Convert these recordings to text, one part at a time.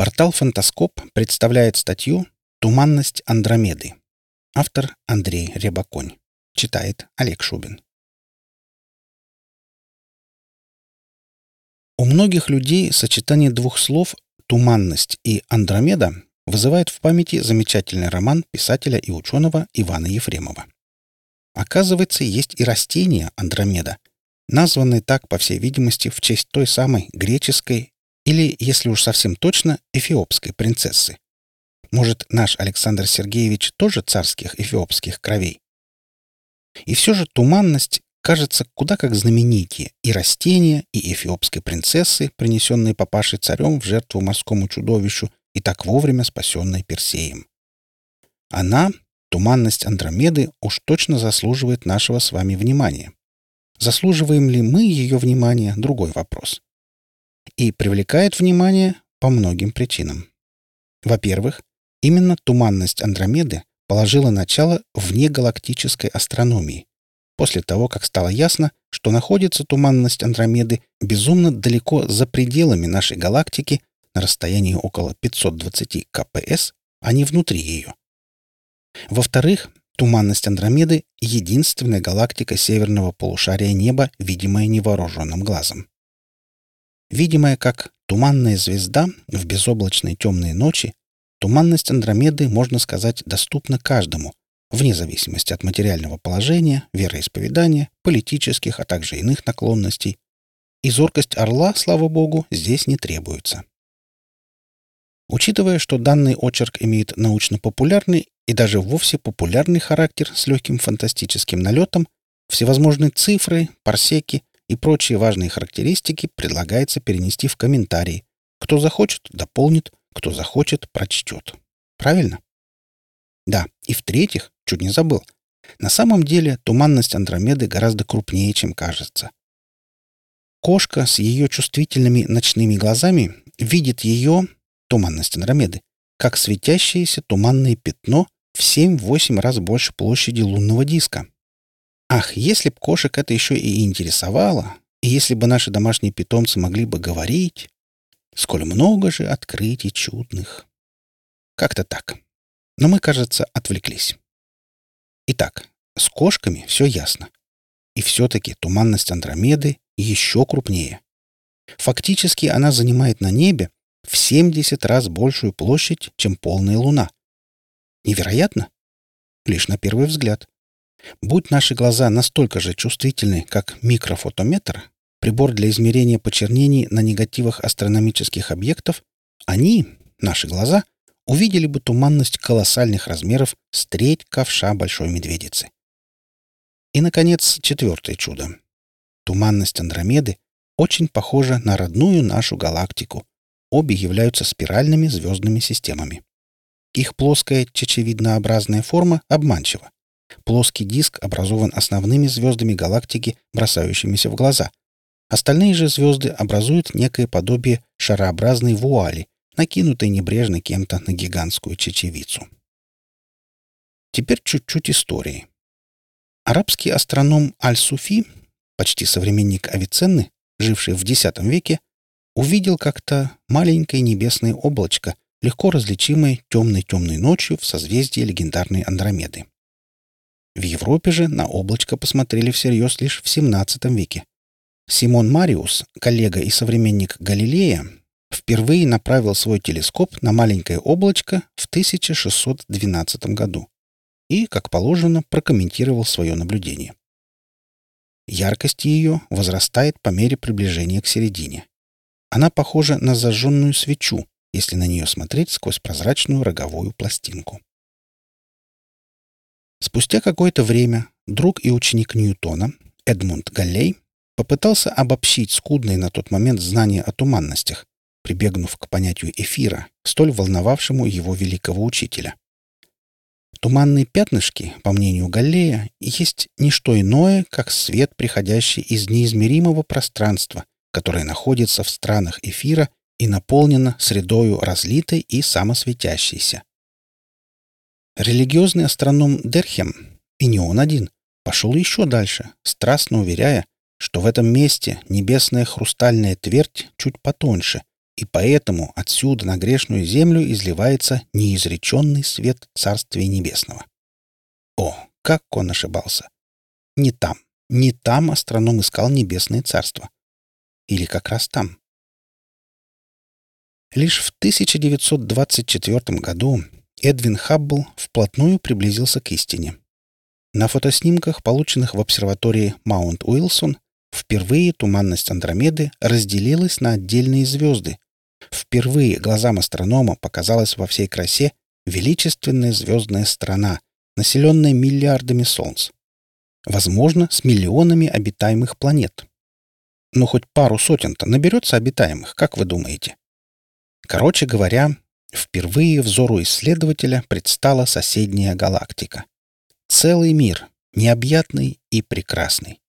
Портал «Фантаскоп» представляет статью «Туманность Андромеды». Автор Андрей Рябоконь. Читает Олег Шубин. У многих людей сочетание двух слов «туманность» и «Андромеда» вызывает в памяти замечательный роман писателя и ученого Ивана Ефремова. Оказывается, есть и растение Андромеда, названное так, по всей видимости, в честь той самой греческой или, если уж совсем точно, эфиопской принцессы. Может, наш Александр Сергеевич тоже царских эфиопских кровей? И все же туманность кажется куда как знаменитее и растения, и эфиопской принцессы, принесенные папашей царем в жертву морскому чудовищу и так вовремя спасенной Персеем. Она, туманность Андромеды, уж точно заслуживает нашего с вами внимания. Заслуживаем ли мы ее внимания – другой вопрос и привлекает внимание по многим причинам. Во-первых, именно туманность Андромеды положила начало внегалактической астрономии, после того, как стало ясно, что находится туманность Андромеды безумно далеко за пределами нашей галактики на расстоянии около 520 КПС, а не внутри ее. Во-вторых, туманность Андромеды — единственная галактика северного полушария неба, видимая невооруженным глазом видимая как туманная звезда в безоблачной темной ночи, туманность Андромеды, можно сказать, доступна каждому, вне зависимости от материального положения, вероисповедания, политических, а также иных наклонностей. И зоркость орла, слава богу, здесь не требуется. Учитывая, что данный очерк имеет научно-популярный и даже вовсе популярный характер с легким фантастическим налетом, всевозможные цифры, парсеки, и прочие важные характеристики предлагается перенести в комментарии. Кто захочет, дополнит, кто захочет, прочтет. Правильно? Да, и в-третьих, чуть не забыл, на самом деле туманность Андромеды гораздо крупнее, чем кажется. Кошка с ее чувствительными ночными глазами видит ее, туманность Андромеды, как светящееся туманное пятно в 7-8 раз больше площади лунного диска. Ах, если б кошек это еще и интересовало, и если бы наши домашние питомцы могли бы говорить, сколь много же открытий чудных. Как-то так. Но мы, кажется, отвлеклись. Итак, с кошками все ясно. И все-таки туманность Андромеды еще крупнее. Фактически она занимает на небе в 70 раз большую площадь, чем полная Луна. Невероятно? Лишь на первый взгляд. Будь наши глаза настолько же чувствительны, как микрофотометр, прибор для измерения почернений на негативах астрономических объектов, они, наши глаза, увидели бы туманность колоссальных размеров с треть ковша большой медведицы. И, наконец, четвертое чудо. Туманность Андромеды очень похожа на родную нашу галактику. Обе являются спиральными звездными системами. Их плоская чечевиднообразная форма обманчива. Плоский диск образован основными звездами галактики, бросающимися в глаза. Остальные же звезды образуют некое подобие шарообразной вуали, накинутой небрежно кем-то на гигантскую чечевицу. Теперь чуть-чуть истории. Арабский астроном Аль-Суфи, почти современник Авиценны, живший в X веке, увидел как-то маленькое небесное облачко, легко различимое темной-темной ночью в созвездии легендарной Андромеды. В Европе же на облачко посмотрели всерьез лишь в XVII веке. Симон Мариус, коллега и современник Галилея, впервые направил свой телескоп на маленькое облачко в 1612 году и, как положено, прокомментировал свое наблюдение. Яркость ее возрастает по мере приближения к середине. Она похожа на зажженную свечу, если на нее смотреть сквозь прозрачную роговую пластинку. Спустя какое-то время друг и ученик Ньютона, Эдмунд Галлей, попытался обобщить скудные на тот момент знания о туманностях, прибегнув к понятию эфира, столь волновавшему его великого учителя. Туманные пятнышки, по мнению Галлея, есть не что иное, как свет, приходящий из неизмеримого пространства, которое находится в странах эфира и наполнено средою разлитой и самосветящейся. Религиозный астроном Дерхем, и не он один, пошел еще дальше, страстно уверяя, что в этом месте небесная хрустальная твердь чуть потоньше и поэтому отсюда на грешную землю изливается неизреченный свет Царствия Небесного. О, как он ошибался! Не там, не там астроном искал Небесное Царство. Или как раз там. Лишь в 1924 году Эдвин Хаббл вплотную приблизился к истине. На фотоснимках, полученных в обсерватории Маунт Уилсон, впервые туманность Андромеды разделилась на отдельные звезды. Впервые глазам астронома показалась во всей красе величественная звездная страна, населенная миллиардами солнц. Возможно, с миллионами обитаемых планет. Но хоть пару сотен-то наберется обитаемых, как вы думаете? Короче говоря, впервые взору исследователя предстала соседняя галактика. Целый мир, необъятный и прекрасный.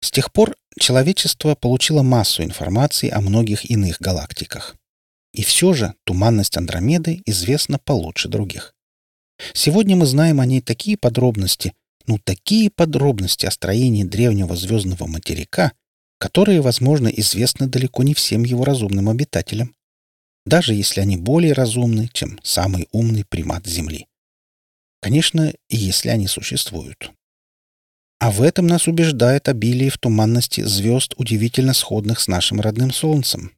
С тех пор человечество получило массу информации о многих иных галактиках. И все же туманность Андромеды известна получше других. Сегодня мы знаем о ней такие подробности, ну такие подробности о строении древнего звездного материка, которые, возможно, известны далеко не всем его разумным обитателям, даже если они более разумны, чем самый умный примат Земли. Конечно, если они существуют. А в этом нас убеждает обилие в туманности звезд, удивительно сходных с нашим родным Солнцем.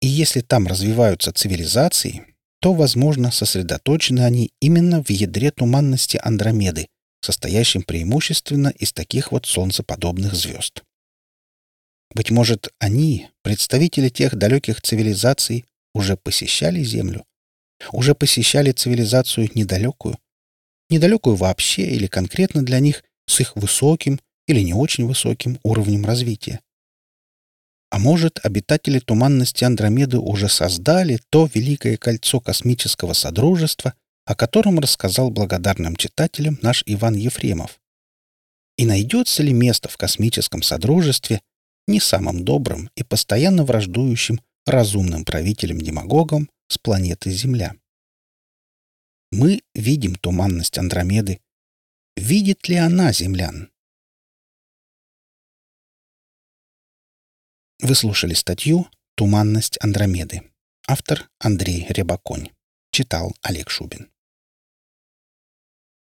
И если там развиваются цивилизации, то, возможно, сосредоточены они именно в ядре туманности Андромеды, состоящем преимущественно из таких вот солнцеподобных звезд. Быть может, они, представители тех далеких цивилизаций, уже посещали Землю? Уже посещали цивилизацию недалекую? Недалекую вообще или конкретно для них с их высоким или не очень высоким уровнем развития? А может, обитатели туманности Андромеды уже создали то великое кольцо космического содружества, о котором рассказал благодарным читателям наш Иван Ефремов? И найдется ли место в космическом содружестве не самым добрым и постоянно враждующим разумным правителем-демагогом с планеты Земля? Мы видим туманность Андромеды. Видит ли она землян? Вы слушали статью «Туманность Андромеды». Автор Андрей Рябаконь. Читал Олег Шубин.